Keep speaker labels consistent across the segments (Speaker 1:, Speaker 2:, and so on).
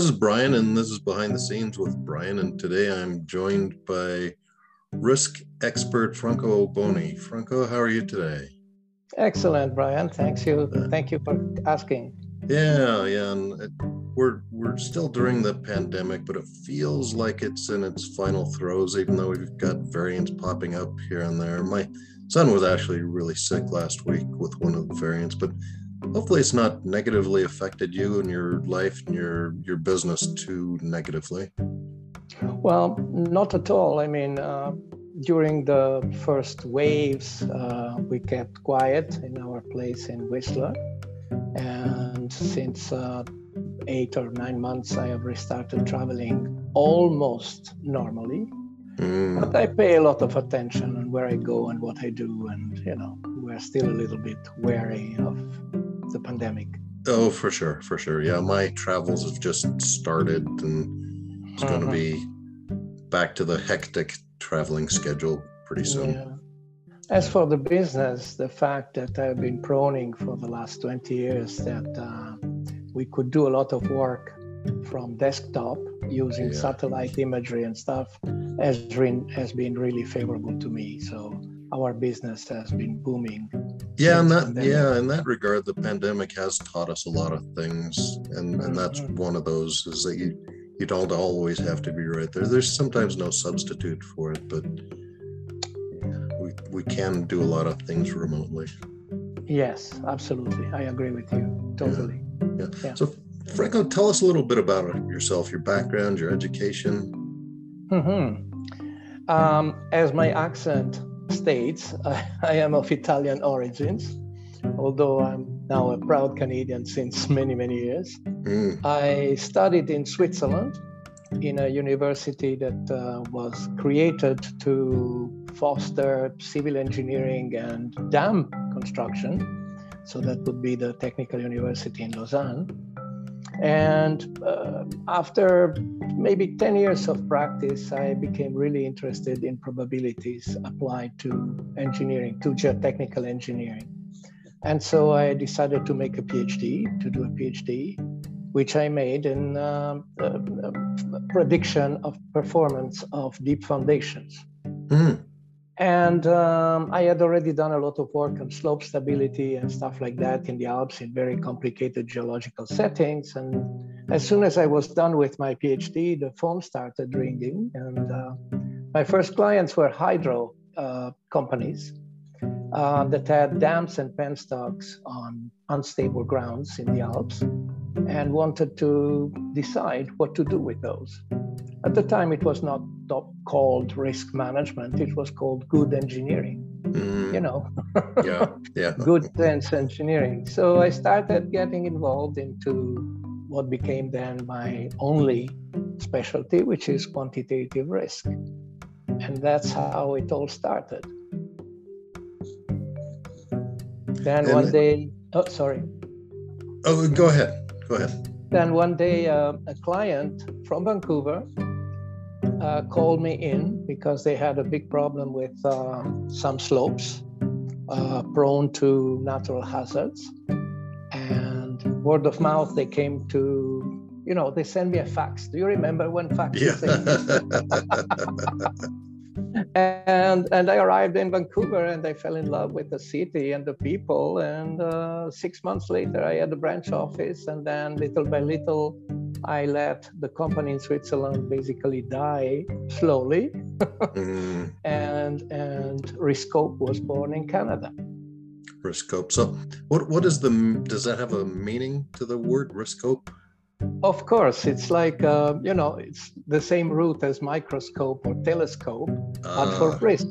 Speaker 1: This is Brian, and this is Behind the Scenes with Brian. And today I'm joined by risk expert Franco Oboni. Franco, how are you today?
Speaker 2: Excellent, Brian. Thanks you. Thank you for asking.
Speaker 1: Yeah, yeah. And it, we're we're still during the pandemic, but it feels like it's in its final throes. Even though we've got variants popping up here and there. My son was actually really sick last week with one of the variants, but hopefully it's not negatively affected you and your life and your your business too negatively.
Speaker 2: Well not at all. I mean uh, during the first waves uh, we kept quiet in our place in whistler. And since uh, eight or nine months i have restarted traveling almost normally. Mm. but i pay a lot of attention on where i go and what i do and you know we're still a little bit wary of the pandemic?
Speaker 1: Oh, for sure, for sure. Yeah, my travels have just started, and it's going to uh-huh. be back to the hectic traveling schedule pretty soon. Yeah.
Speaker 2: As for the business, the fact that I've been proning for the last 20 years that uh, we could do a lot of work from desktop using yeah. satellite imagery and stuff has been, has been really favorable to me. So our business has been booming
Speaker 1: yeah and that yeah in that regard the pandemic has taught us a lot of things and and that's mm-hmm. one of those is that you you don't always have to be right there there's sometimes no substitute for it but we we can do a lot of things remotely
Speaker 2: yes absolutely i agree with you totally
Speaker 1: yeah, yeah. yeah. so franco tell us a little bit about yourself your background your education
Speaker 2: mm-hmm. um, as my accent States. I, I am of Italian origins, although I'm now a proud Canadian since many, many years. Mm. I studied in Switzerland in a university that uh, was created to foster civil engineering and dam construction. So that would be the Technical University in Lausanne. And uh, after maybe 10 years of practice, I became really interested in probabilities applied to engineering, to geotechnical engineering. And so I decided to make a PhD, to do a PhD, which I made in uh, uh, prediction of performance of deep foundations. Mm. And um, I had already done a lot of work on slope stability and stuff like that in the Alps in very complicated geological settings. And as soon as I was done with my PhD, the phone started ringing. And uh, my first clients were hydro uh, companies uh, that had dams and penstocks on unstable grounds in the Alps and wanted to decide what to do with those. At the time, it was not called risk management, it was called good engineering. Mm. You know,
Speaker 1: yeah, yeah.
Speaker 2: good sense engineering. So I started getting involved into what became then my only specialty, which is quantitative risk. And that's how it all started. Then and one day, oh, sorry.
Speaker 1: Oh, go ahead. Go ahead.
Speaker 2: Then one day, uh, a client from Vancouver uh, called me in because they had a big problem with uh, some slopes uh, prone to natural hazards. And word of mouth, they came to, you know, they sent me a fax. Do you remember when faxes? Yeah. and and I arrived in Vancouver and I fell in love with the city and the people. And uh, six months later, I had a branch office, and then little by little, I let the company in Switzerland basically die slowly, mm. and and Riskope was born in Canada.
Speaker 1: Riskope. So, what what is the does that have a meaning to the word Riskope?
Speaker 2: Of course, it's like uh, you know, it's the same root as microscope or telescope, uh. but for ah. risk.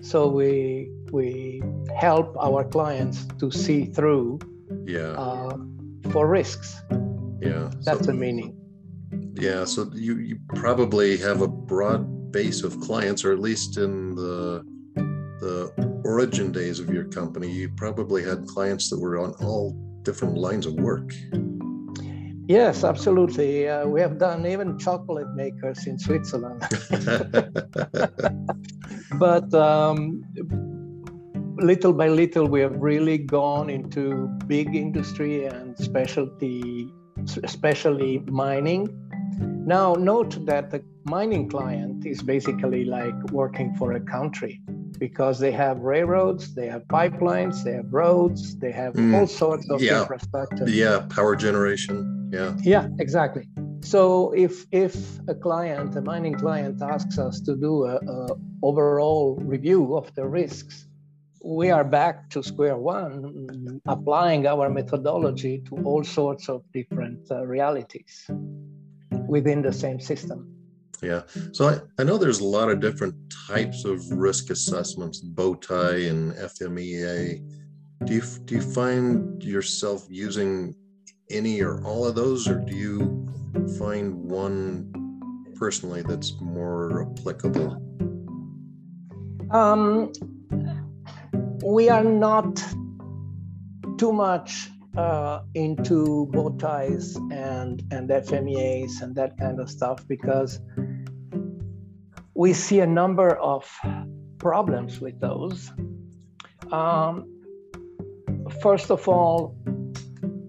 Speaker 2: So we we help our clients to see through.
Speaker 1: Yeah. Uh,
Speaker 2: for risks.
Speaker 1: Yeah.
Speaker 2: That's so, the meaning.
Speaker 1: Yeah, so you, you probably have a broad base of clients, or at least in the the origin days of your company, you probably had clients that were on all different lines of work.
Speaker 2: Yes, absolutely. Uh, we have done even chocolate makers in Switzerland. but um, little by little, we have really gone into big industry and specialty, especially mining. Now, note that the mining client is basically like working for a country because they have railroads, they have pipelines, they have roads, they have mm. all sorts of yeah. infrastructure.
Speaker 1: Yeah, power generation. Yeah.
Speaker 2: Yeah, exactly. So if if a client, a mining client, asks us to do a, a overall review of the risks, we are back to square one, applying our methodology to all sorts of different uh, realities within the same system.
Speaker 1: Yeah. So I, I know there's a lot of different types of risk assessments, Bowtie and FMEA. Do you do you find yourself using any or all of those, or do you find one personally that's more applicable?
Speaker 2: Um, we are not too much uh, into bow ties and and FMEAs and that kind of stuff because we see a number of problems with those. Um, first of all,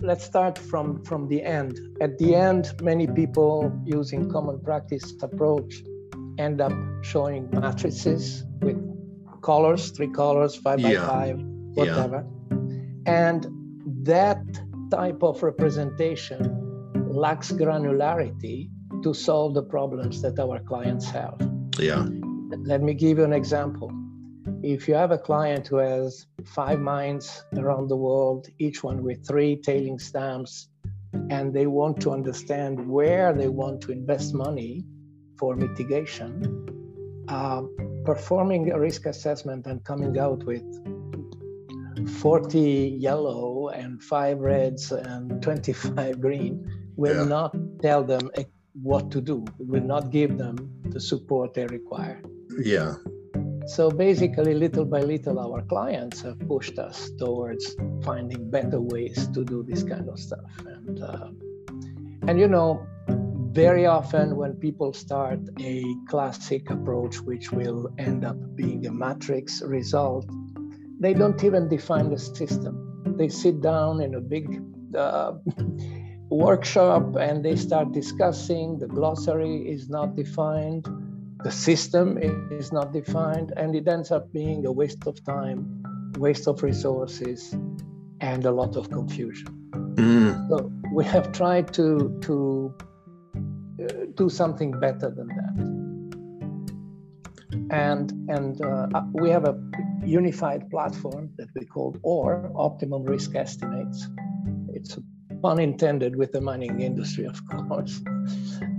Speaker 2: let's start from from the end. At the end, many people using common practice approach end up showing matrices with colors, three colors, five yeah. by five, whatever. Yeah. And that type of representation lacks granularity to solve the problems that our clients have.
Speaker 1: Yeah.
Speaker 2: Let me give you an example. If you have a client who has five mines around the world, each one with three tailings dams, and they want to understand where they want to invest money for mitigation, uh, performing a risk assessment and coming out with 40 yellow and five reds and 25 green will yeah. not tell them what to do, will not give them the support they require.
Speaker 1: Yeah.
Speaker 2: So basically, little by little, our clients have pushed us towards finding better ways to do this kind of stuff. And, uh, and you know, very often when people start a classic approach, which will end up being a matrix result, they don't even define the system. They sit down in a big uh, workshop and they start discussing. The glossary is not defined, the system is not defined, and it ends up being a waste of time, waste of resources, and a lot of confusion. Mm. So we have tried to to do something better than that. And, and uh, uh, we have a unified platform that we call ORE, Optimum Risk Estimates. It's pun intended with the mining industry, of course.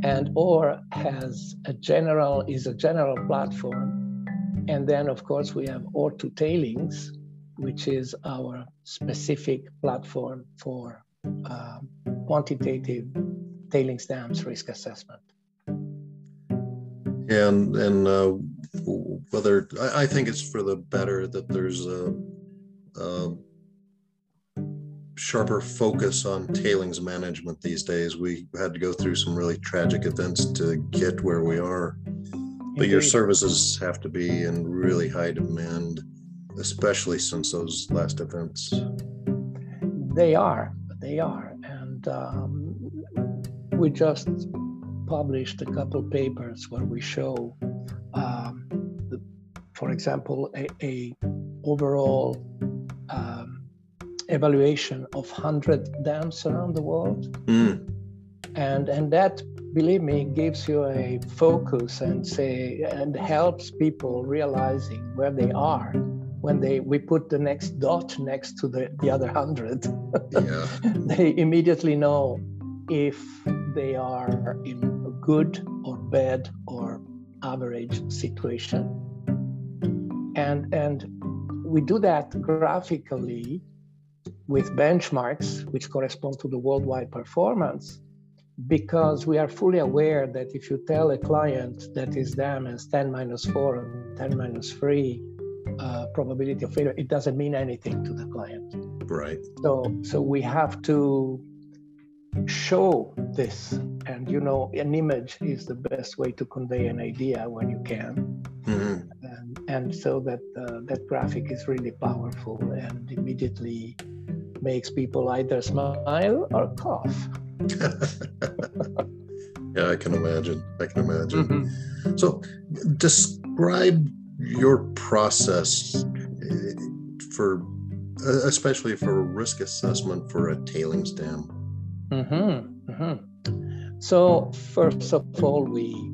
Speaker 2: And ORE has a general, is a general platform. And then, of course, we have ORE2 Tailings, which is our specific platform for uh, quantitative tailings dams risk assessment.
Speaker 1: And and uh, whether I, I, think it's for the better that there's a, a, sharper focus on tailings management these days. We had to go through some really tragic events to get where we are. But your services have to be in really high demand, especially since those last events.
Speaker 2: They are, they are, and um, we just published a couple papers where we show, um, the, for example, a, a overall um, evaluation of 100 dams around the world. Mm. And, and that, believe me, gives you a focus and say, and helps people realizing where they are when they we put the next dot next to the, the other hundred. yeah. they immediately know if they are in a good or bad or average situation. And, and we do that graphically with benchmarks which correspond to the worldwide performance. because we are fully aware that if you tell a client that is his dam 10 minus 4 and 10 minus 3 uh, probability of failure, it doesn't mean anything to the client.
Speaker 1: Right.
Speaker 2: So, so we have to show this, and you know, an image is the best way to convey an idea when you can,
Speaker 1: Mhm.
Speaker 2: and, and so that uh, that graphic is really powerful and immediately makes people either smile or cough.
Speaker 1: yeah, I can imagine. I can imagine.
Speaker 2: Mm-hmm.
Speaker 1: So, describe your process eh, for, uh, especially for risk assessment for a tailings dam.
Speaker 2: Mm-hmm, mm-hmm. So first of all, we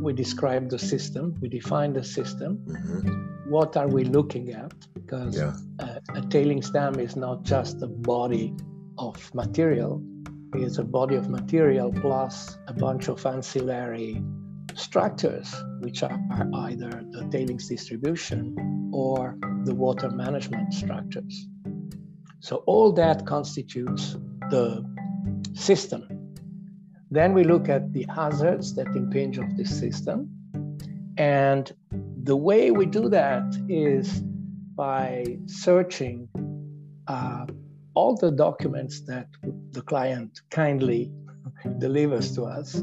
Speaker 2: we describe the system. We define the system.
Speaker 1: Mhm.
Speaker 2: What are we looking at? Because
Speaker 1: Yeah.
Speaker 2: a, a tailings dam is not just a body of material. It's a body of material plus a bunch of ancillary structures, which are, are either the tailings distribution or the water management structures. So all that constitutes the system. Then we look at the hazards that impinge on this system. And the way we do that is by searching uh, all the documents that the client kindly delivers to us,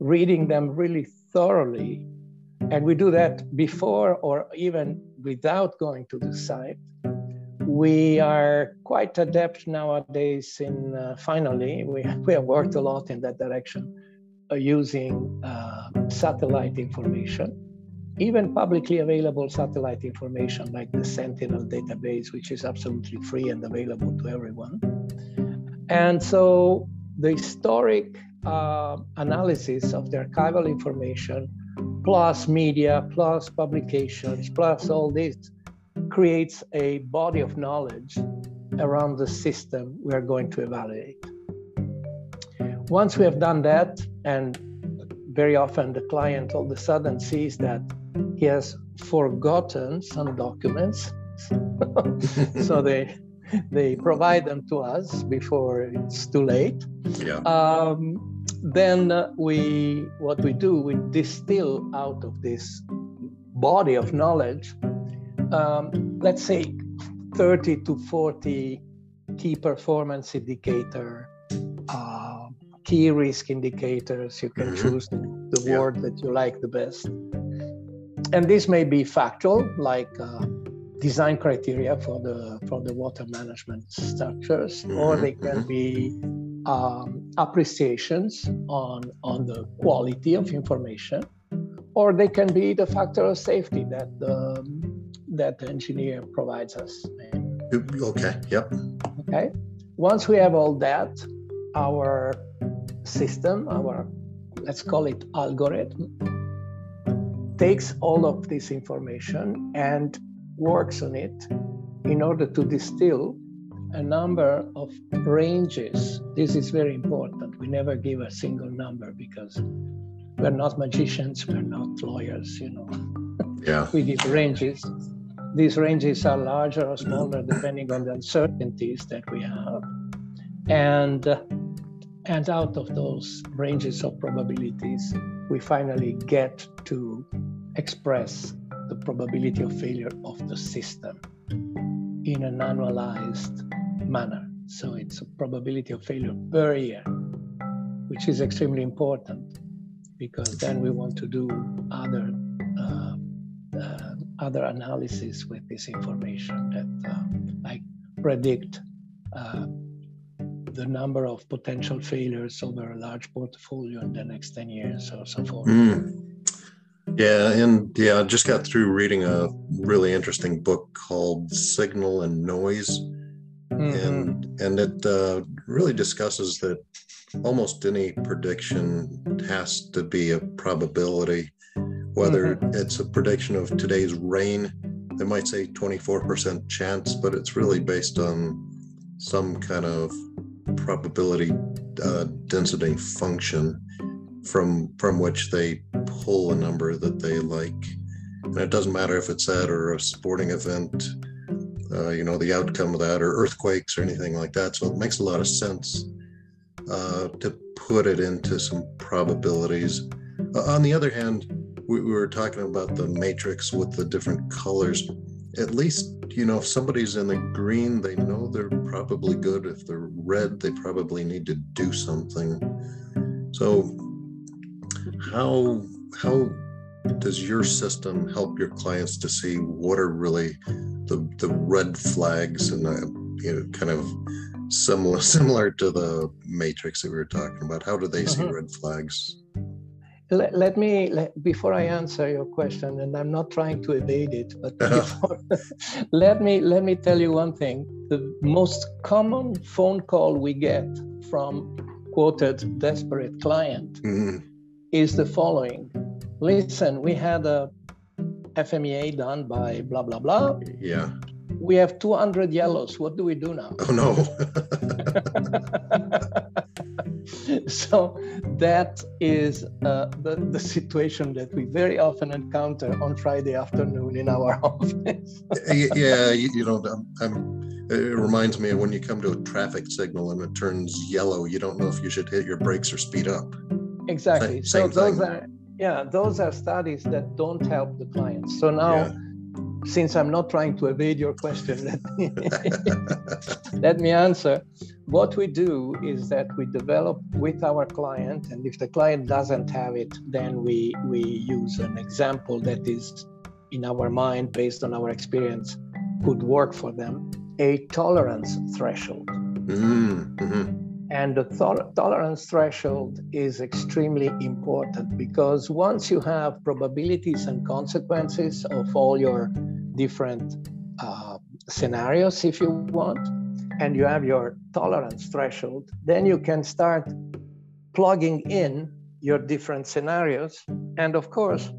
Speaker 2: reading them really thoroughly. And we do that before or even without going to the site we are quite adept nowadays in uh, finally we, we have worked a lot in that direction uh, using uh, satellite information even publicly available satellite information like the sentinel database which is absolutely free and available to everyone and so the historic uh, analysis of the archival information plus media plus publications plus all this creates a body of knowledge around the system we are going to evaluate. Once we have done that, and very often the client all of a sudden sees that he has forgotten some documents, so they they provide them to us before it's too late.
Speaker 1: Yeah.
Speaker 2: Um, then we what we do we distill out of this body of knowledge um, let's say 30 to 40 key performance indicator, uh, key risk indicators. You can
Speaker 1: Mhm.
Speaker 2: choose the
Speaker 1: Yeah.
Speaker 2: word that you like the best. And this may be factual, like uh, design criteria for the for the water management structures, or
Speaker 1: Mhm,
Speaker 2: they can be um, appreciations on on the quality of information, or they can be the factor of safety that the that the engineer provides us.
Speaker 1: Okay. Yep.
Speaker 2: Okay. Once we have all that, our system, our let's call it algorithm, takes all of this information and works on it in order to distill a number of ranges. This is very important. We never give a single number because we're not magicians, we're not lawyers, you know.
Speaker 1: Yeah.
Speaker 2: we give ranges. These ranges are larger or smaller depending on the uncertainties that we have. And, uh, and out of those ranges of probabilities, we finally get to express the probability of failure of the system in an annualized manner. So it's a probability of failure per year, which is extremely important because then we want to do other uh, uh, other analysis with this information that uh, like predict uh, the number of potential failures over a large portfolio in the next 10 years or so forth.
Speaker 1: Mm. Yeah, and yeah, I just got through reading a really interesting book called Signal and Noise,
Speaker 2: Mhm.
Speaker 1: and and it uh, really discusses that almost any prediction has to be a probability, whether it's a prediction of today's rain. They might say 24% chance, but it's really based on some kind of probability uh, density function from from which they pull a number that they like and it doesn't matter if it's that or a sporting event uh, you know the outcome of that or earthquakes or anything like that so it makes a lot of sense uh, to put it into some probabilities. Uh, on the other hand, we, we were talking about the matrix with the different colors. At least, you know, if somebody's in the green, they know they're probably good. If they're red, they probably need to do something. So, how how does your system help your clients to see what are really the the red flags and uh, you know kind of similar similar to the matrix that we were talking about how do they see mm-hmm. red flags
Speaker 2: let, let me let, before i answer your question and i'm not trying to evade it but before, let me let me tell you one thing the most common phone call we get from quoted desperate client mm-hmm. is the following listen we had a fmea done by blah blah blah
Speaker 1: yeah
Speaker 2: we have 200 yellows. What do we do now?
Speaker 1: Oh, no.
Speaker 2: so that is uh, the, the situation that we very often encounter on Friday afternoon in our office.
Speaker 1: yeah, you, you know, I'm, I'm, it reminds me of when you come to a traffic signal and it turns yellow, you don't know if you should hit your brakes or speed up.
Speaker 2: Exactly. Same, so those are, yeah, those are studies that don't help the clients. So now, yeah since I'm not trying to evade your question, let me, let me answer. What we do is that we develop with our client, and if the client doesn't have it, then we, we use an example that is in our mind, based on our experience, could work for them, a tolerance threshold. Mm-hmm. And the to- tolerance threshold is extremely important because once you have probabilities and consequences of all your different uh, scenarios, if you want, and you have your tolerance threshold, then you can start plugging in your different scenarios. And of course,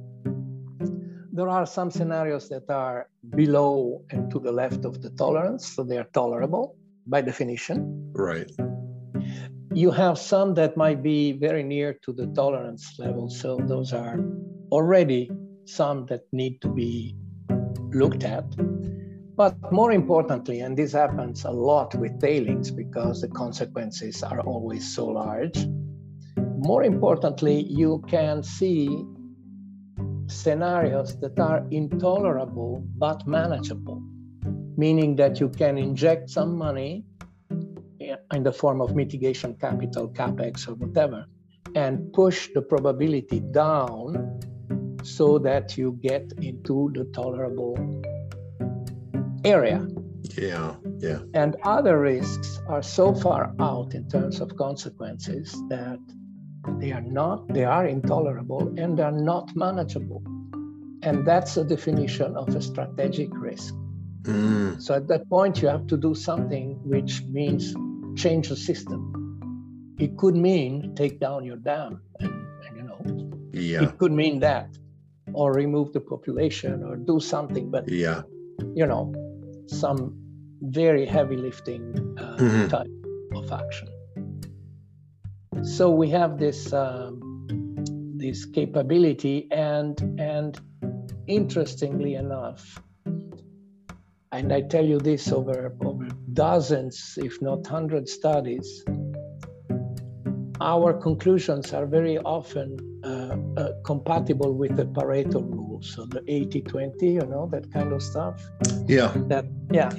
Speaker 2: there are some scenarios that are below and to the left of the tolerance, so they are tolerable by definition.
Speaker 1: Right
Speaker 2: you have some that might be very near to the tolerance level. So those are already some that need to be looked at. But more importantly, and this happens a lot with tailings because the consequences are always so large, more importantly, you can see scenarios that are intolerable but manageable, meaning that you can inject some money in the form of mitigation capital, capex, or whatever, and push the probability down so that you get into the tolerable area.
Speaker 1: Yeah, yeah.
Speaker 2: And other risks are so far out in terms of consequences that they are not, they are intolerable and they're not manageable. And that's a definition of a strategic risk. Mm. So at that point, you have to do something which means change the system. It could mean take down your dam, and, and you know,
Speaker 1: yeah.
Speaker 2: it could mean that, or remove the population, or do something. But
Speaker 1: yeah,
Speaker 2: you know, some very heavy lifting uh, mm-hmm. type of action. So we have this um, this capability, and and interestingly enough, and I tell you this over, over dozens, if not hundreds, studies, our conclusions are very often uh, uh, compatible with the Pareto rule. So the 80 20, you know, that kind of stuff.
Speaker 1: Yeah.
Speaker 2: That, yeah.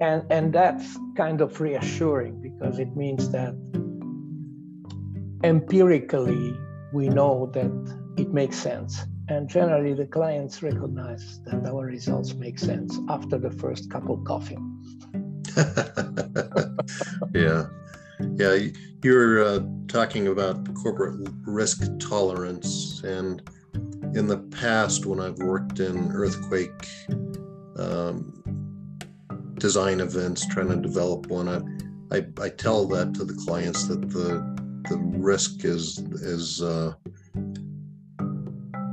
Speaker 2: And, and that's kind of reassuring because it means that empirically we know that it makes sense. And generally, the clients recognize that our results make sense after the first cup of coffee.
Speaker 1: yeah. Yeah. You're uh, talking about corporate risk tolerance. And in the past, when I've worked in earthquake um, design events, trying to develop one, I, I, I, tell that to the clients that the, the risk is, is, uh,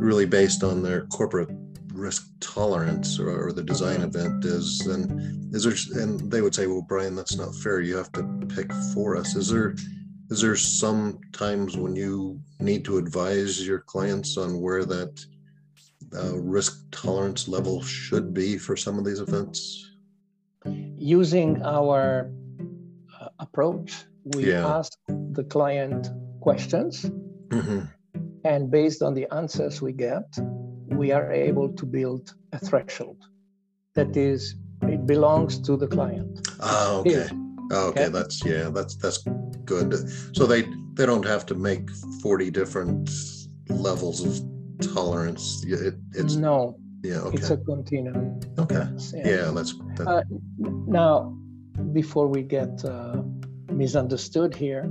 Speaker 1: really based on their corporate risk tolerance or, or the design mm-hmm. event is and is there and they would say well brian that's not fair you have to pick for us is there is there some times when you need to advise your clients on where that uh, risk tolerance level should be for some of these events
Speaker 2: using our uh, approach we yeah. ask the client questions.
Speaker 1: hmm
Speaker 2: And based on the answers we get, we are able to build a threshold that is, it belongs to the client.
Speaker 1: Ah, okay.
Speaker 2: Here.
Speaker 1: Oh, okay,
Speaker 2: Okay.
Speaker 1: that's yeah, that's that's good. So they they don't have to make forty different levels of tolerance. Yeah, It, it's
Speaker 2: no,
Speaker 1: yeah, okay.
Speaker 2: it's a continuum.
Speaker 1: okay,
Speaker 2: Yeah.
Speaker 1: yeah, that's that,
Speaker 2: Uh, Now, before we get uh, misunderstood here,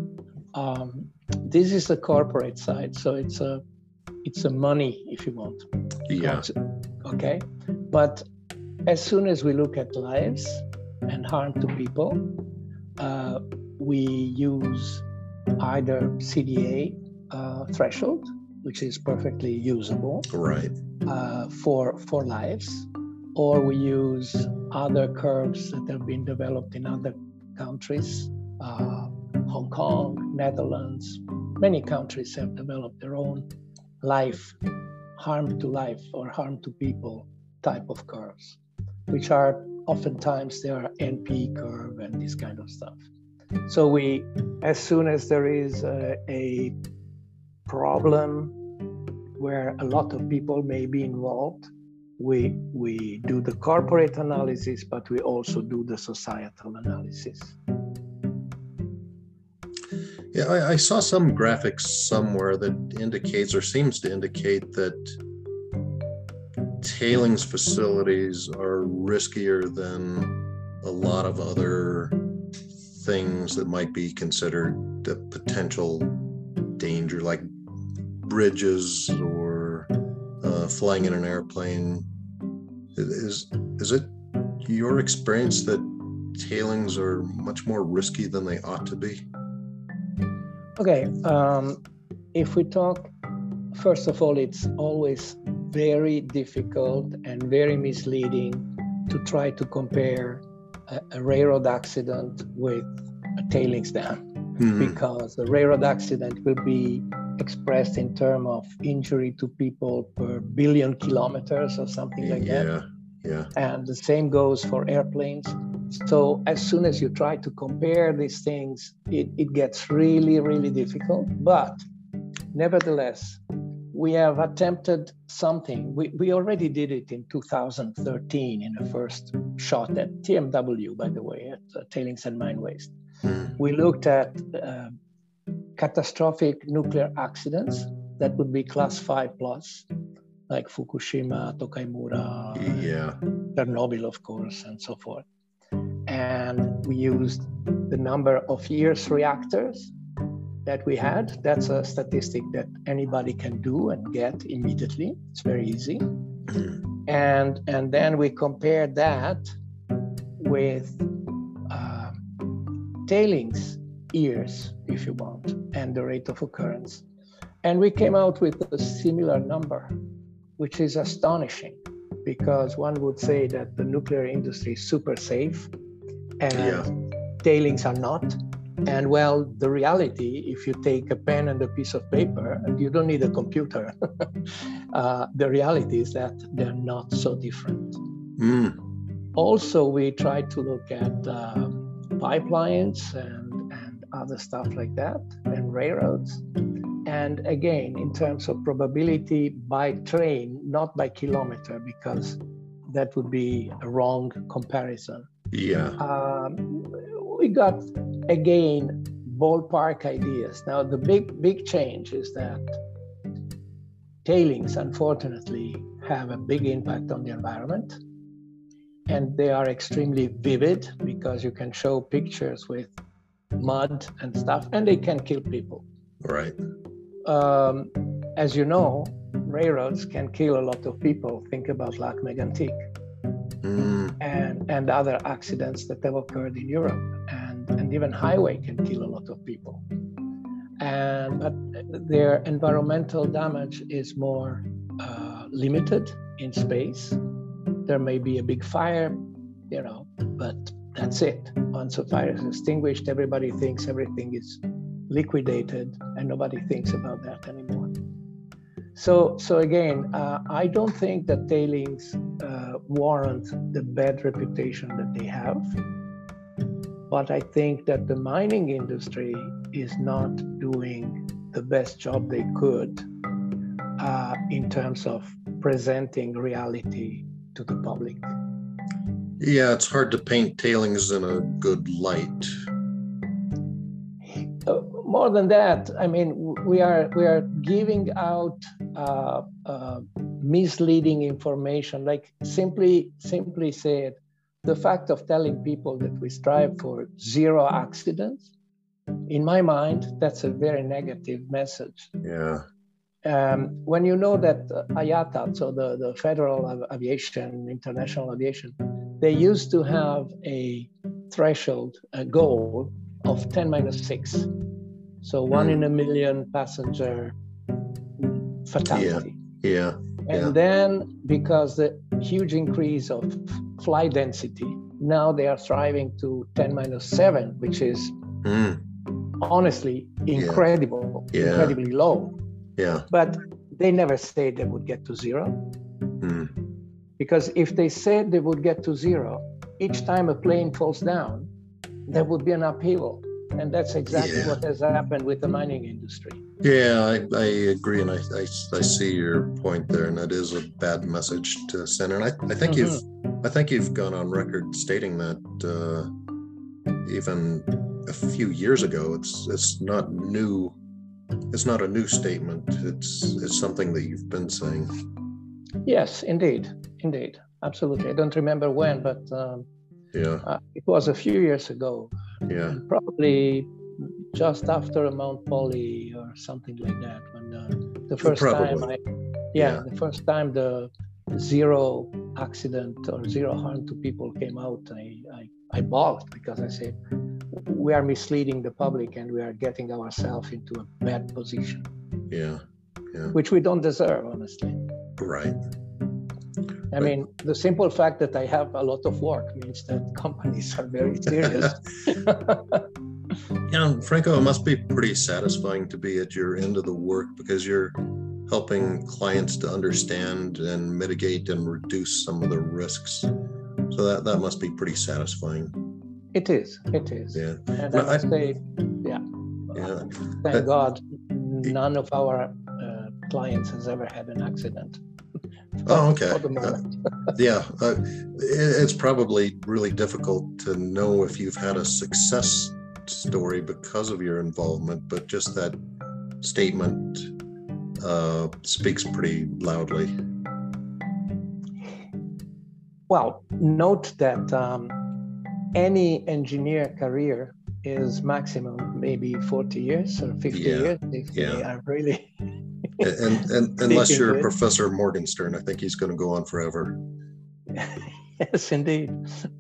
Speaker 2: um, this is the corporate side, so it's a it's a money, if you want.
Speaker 1: yeah,
Speaker 2: Okay, but as soon as we look at lives and harm to people, uh, we use either CDA uh, threshold, which is perfectly usable
Speaker 1: right,
Speaker 2: uh, for for lives, or we use other curves that have been developed in other countries, uh, Hong Kong, Netherlands. Many countries have developed their own life, harm to life or harm to people type of curves, which are oftentimes they are NP curve and this kind of stuff. So we, as soon as there is a, a problem where a lot of people may be involved, we we do the corporate analysis, but we also do the societal analysis.
Speaker 1: Yeah. I, I saw some graphics somewhere that indicates or seems to indicate that tailings facilities are riskier than a lot of other things that might be considered a potential danger, like bridges or uh, flying in an airplane. Is is it your experience that tailings are much more risky than they ought to be?
Speaker 2: Okay, um, if we talk, first of all, it's always very difficult and very misleading to try to compare a, a railroad accident with a tailings dam.
Speaker 1: Mhm.
Speaker 2: because the railroad accident will be expressed in terms of injury to people per billion kilometers or something like that.
Speaker 1: Yeah, yeah,
Speaker 2: And the same goes for airplanes. So as soon as you try to compare these things, it, it gets really, really difficult. But nevertheless, we have attempted something. We, we already did it in 2013 in a first shot at TMW, by the way, at uh, Tailings and Mine Waste
Speaker 1: Mhm.
Speaker 2: we looked at uh, catastrophic nuclear accidents that would be class 5 plus like fukushima tokaimura
Speaker 1: yeah,
Speaker 2: chernobyl of course and so forth and we used the number of years reactors that we had. That's a statistic that anybody can do and get immediately. It's very easy.
Speaker 1: Mhm.
Speaker 2: and and then we compared that with uh, tailings years, if you want, and the rate of occurrence, and we came out with a similar number, which is astonishing, because one would say that the nuclear industry is super safe, and
Speaker 1: Yeah.
Speaker 2: tailings are not. And well, the reality, if you take a pen and a piece of paper, and you don't need a computer, uh, the reality is that they're not so different.
Speaker 1: Mm.
Speaker 2: Also, we tried to look at um, pipelines and, and other stuff like that, and railroads. And again, in terms of probability by train, not by kilometer, because that would be a wrong comparison
Speaker 1: yeah,
Speaker 2: um, we got again ballpark ideas. Now the big big change is that tailings, unfortunately, have a big impact on the environment, and they are extremely vivid because you can show pictures with mud and stuff, and they can kill people.
Speaker 1: right.
Speaker 2: Um, as you know, railroads can kill a lot of people. Think about Lac Megantic
Speaker 1: Mm.
Speaker 2: and, and other accidents that have occurred in Europe. And, and even highway can kill a lot of people. And but their environmental damage is more uh, limited in space. There may be a big fire, you know, but that's it. Once a fire is extinguished, everybody thinks everything is liquidated, and nobody thinks about that anymore. So, so again, uh, I don't think that tailings uh, warrant the bad reputation that they have. But I think that the mining industry is not doing the best job they could uh, in terms of presenting reality to the public.
Speaker 1: Yeah, it's hard to paint tailings in a good light.
Speaker 2: Uh, more than that, I mean, we are we are giving out uh, uh, misleading information. Like simply simply said, the fact of telling people that we strive for zero accidents, in my mind, that's a very negative message.
Speaker 1: Yeah.
Speaker 2: Um, when you know that IATA, so the, the Federal Aviation, International Aviation, they used to have a threshold, a goal of 10 minus 6. So one in a million passenger fatality.
Speaker 1: Yeah. yeah.
Speaker 2: And
Speaker 1: yeah.
Speaker 2: then because the huge increase of fly density, now they are striving to 10 minus 7, which is
Speaker 1: Mm.
Speaker 2: honestly incredible,
Speaker 1: Yeah.
Speaker 2: incredibly low.
Speaker 1: Yeah.
Speaker 2: But they never said they would get to zero.
Speaker 1: Mm.
Speaker 2: Because if they said they would get to zero, each time a plane falls down, there would be an upheaval. And that's exactly
Speaker 1: Yeah.
Speaker 2: what has happened with the mining industry.
Speaker 1: Yeah, I, I agree, and I, I, I see your point there, and that is a bad message to send. And I, I think you've I think you've gone on record stating that uh, even a few years ago. It's it's not new. It's not a new statement. It's it's something that you've been saying.
Speaker 2: Yes, indeed. Indeed. Absolutely. I don't remember when, but um,
Speaker 1: Yeah,
Speaker 2: uh, it was a few years ago,
Speaker 1: yeah,
Speaker 2: probably just after Mount Polley or something like that, when uh, the first time I, yeah,
Speaker 1: Yeah.
Speaker 2: the first time the zero accident or zero harm to people came out, I, I, I balked because I said, we are misleading the public and we are getting ourselves into a bad position,
Speaker 1: yeah.
Speaker 2: which we don't deserve, honestly.
Speaker 1: Right.
Speaker 2: I mean, the simple fact that I have a lot of work means that companies are very serious.
Speaker 1: Yeah, Franco, it must be pretty satisfying to be at your end of the work because you're helping clients to understand and mitigate and reduce some of the risks. So that that must be pretty satisfying.
Speaker 2: it is, it is.
Speaker 1: Yeah.
Speaker 2: And I say, yeah,
Speaker 1: Yeah.
Speaker 2: thank God, none of our uh, clients has ever had an accident.
Speaker 1: Oh, okay. Uh, yeah. Uh, it, it's probably really difficult to know if you've had a success story because of your involvement, but just that statement uh, speaks pretty loudly.
Speaker 2: Well, note that um, any engineer career is maximum maybe 40 years or 50
Speaker 1: Yeah,
Speaker 2: years if they are really
Speaker 1: And, and unless you're Professor Morgenstern, I think he's going to go on forever.
Speaker 2: yes indeed.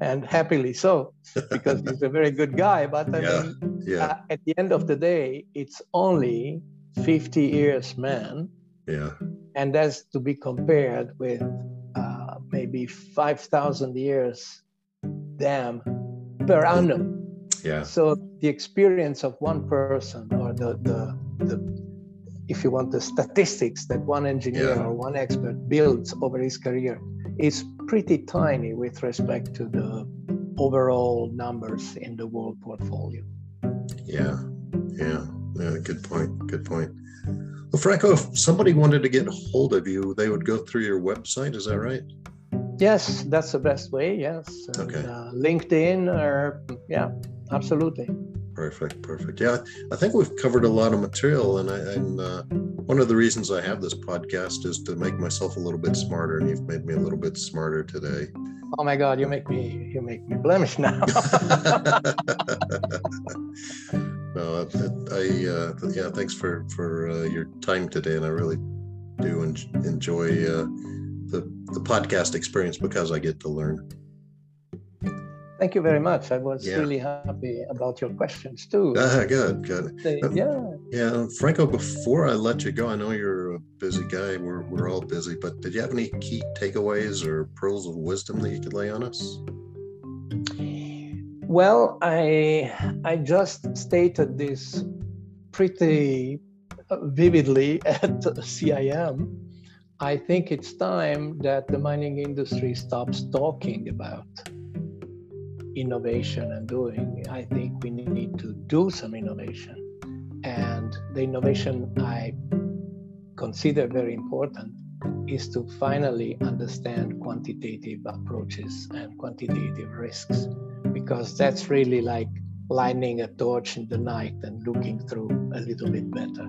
Speaker 2: And happily so because he's a very good guy. But i
Speaker 1: Yeah,
Speaker 2: mean
Speaker 1: Yeah,
Speaker 2: uh, at the end of the day it's only 50 years man.
Speaker 1: Yeah,
Speaker 2: and that's to be compared with uh, maybe 5000 years dam per annum.
Speaker 1: Yeah,
Speaker 2: so the experience of one person or the the, the if you want the statistics that one engineer
Speaker 1: Yeah.
Speaker 2: or one expert builds over his career is pretty tiny with respect to the overall numbers in the world portfolio
Speaker 1: yeah, yeah, yeah. Good point. Good point. Well, Franco, if somebody wanted to get hold of you, they would go through your website. Is that right?
Speaker 2: yes that's the best way yes and,
Speaker 1: Okay.
Speaker 2: uh, linkedin or yeah absolutely
Speaker 1: Perfect, perfect. Yeah, I think we've covered a lot of material, and I, and uh, one of the reasons I have this podcast is to make myself a little bit smarter, and you've made me a little bit smarter today.
Speaker 2: oh my god you make me you make me blemish now
Speaker 1: no, I, I uh, yeah, thanks for for uh, your time today, and I really do en- enjoy uh, the the podcast experience because I get to learn.
Speaker 2: Thank you very much i was
Speaker 1: Yeah.
Speaker 2: really happy about your questions too
Speaker 1: Ah, good, good.
Speaker 2: They- yeah
Speaker 1: Yeah, Franco. Before I let you go, I know you're a busy guy. We're we're all busy, but did you have any key takeaways or pearls of wisdom that you could lay on us?
Speaker 2: Well, I I just stated this pretty vividly at CIM. I think it's time that the mining industry stops talking about innovation and doing. I think we need to do some innovation and the innovation I consider very important is to finally understand quantitative approaches and quantitative risks, because that's really like lighting a torch in the night and looking through a little bit better.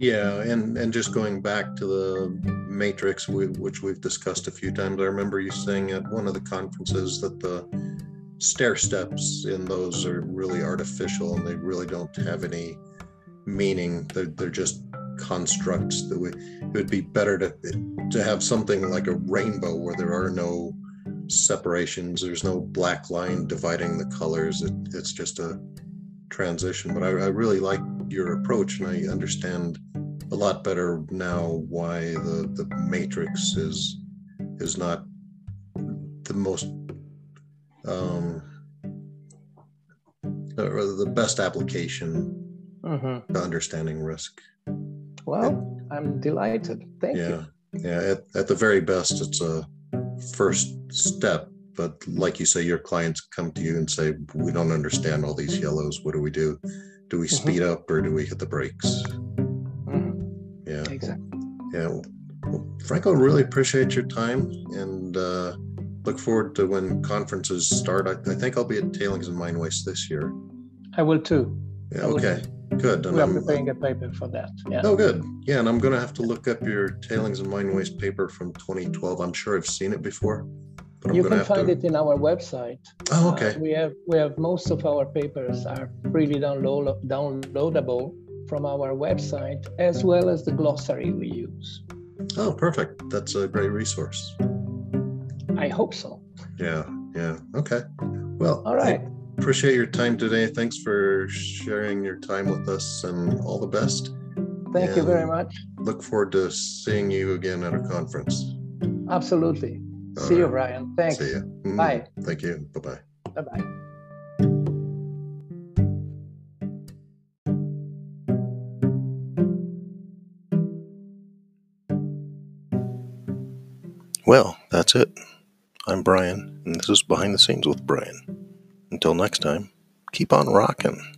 Speaker 1: Yeah, and and just going back to the matrix, which we've discussed a few times. I remember you saying at one of the conferences that the stair steps in those are really artificial and they really don't have any meaning. They're, they're just constructs that we, it would be better to to have something like a rainbow where there are no separations there's no black line dividing the colors it, it's just a transition but I, I really like your approach and i understand lot better now why the the matrix is is not the most um or the best application mm-hmm. to understanding risk
Speaker 2: well i'm delighted thank
Speaker 1: yeah.
Speaker 2: you
Speaker 1: yeah at, at the very best it's a first step but like you say your clients come to you and say we don't understand all these yellows what do we do do we mm-hmm. speed mm-hmm. up or do we hit the brakes yeah.
Speaker 2: Exactly.
Speaker 1: Yeah. Well, franco really appreciate your time and uh, look forward to when conferences start. I, I, think i'll be at tailings and mine waste this year.
Speaker 2: I will too.
Speaker 1: Yeah okay. good.
Speaker 2: And we are I'm, preparing a paper for that. Yeah.
Speaker 1: Oh good. Yeah and i'm going to have to look up your tailings and mine waste paper from 2012 i'm sure i've seen it before
Speaker 2: but you can find to... it in our website.
Speaker 1: Oh, okay.
Speaker 2: Uh, we have we have most of our papers are freely download, downloadable from our website as well as the glossary we use.
Speaker 1: Oh, perfect. That's a great resource.
Speaker 2: I hope so.
Speaker 1: Yeah, yeah. Okay. Well,
Speaker 2: all right.
Speaker 1: I appreciate your time today. Thanks for sharing your time with us and all the best.
Speaker 2: Thank and you very much.
Speaker 1: Look forward to seeing you again at a conference.
Speaker 2: Absolutely. All See right. you, Brian. Thanks.
Speaker 1: See you.
Speaker 2: Mm-hmm. Bye.
Speaker 1: Thank you. Bye bye.
Speaker 2: Bye bye.
Speaker 3: Well, that's it. I'm Brian, and this is Behind the Scenes with Brian. Until next time, keep on rocking.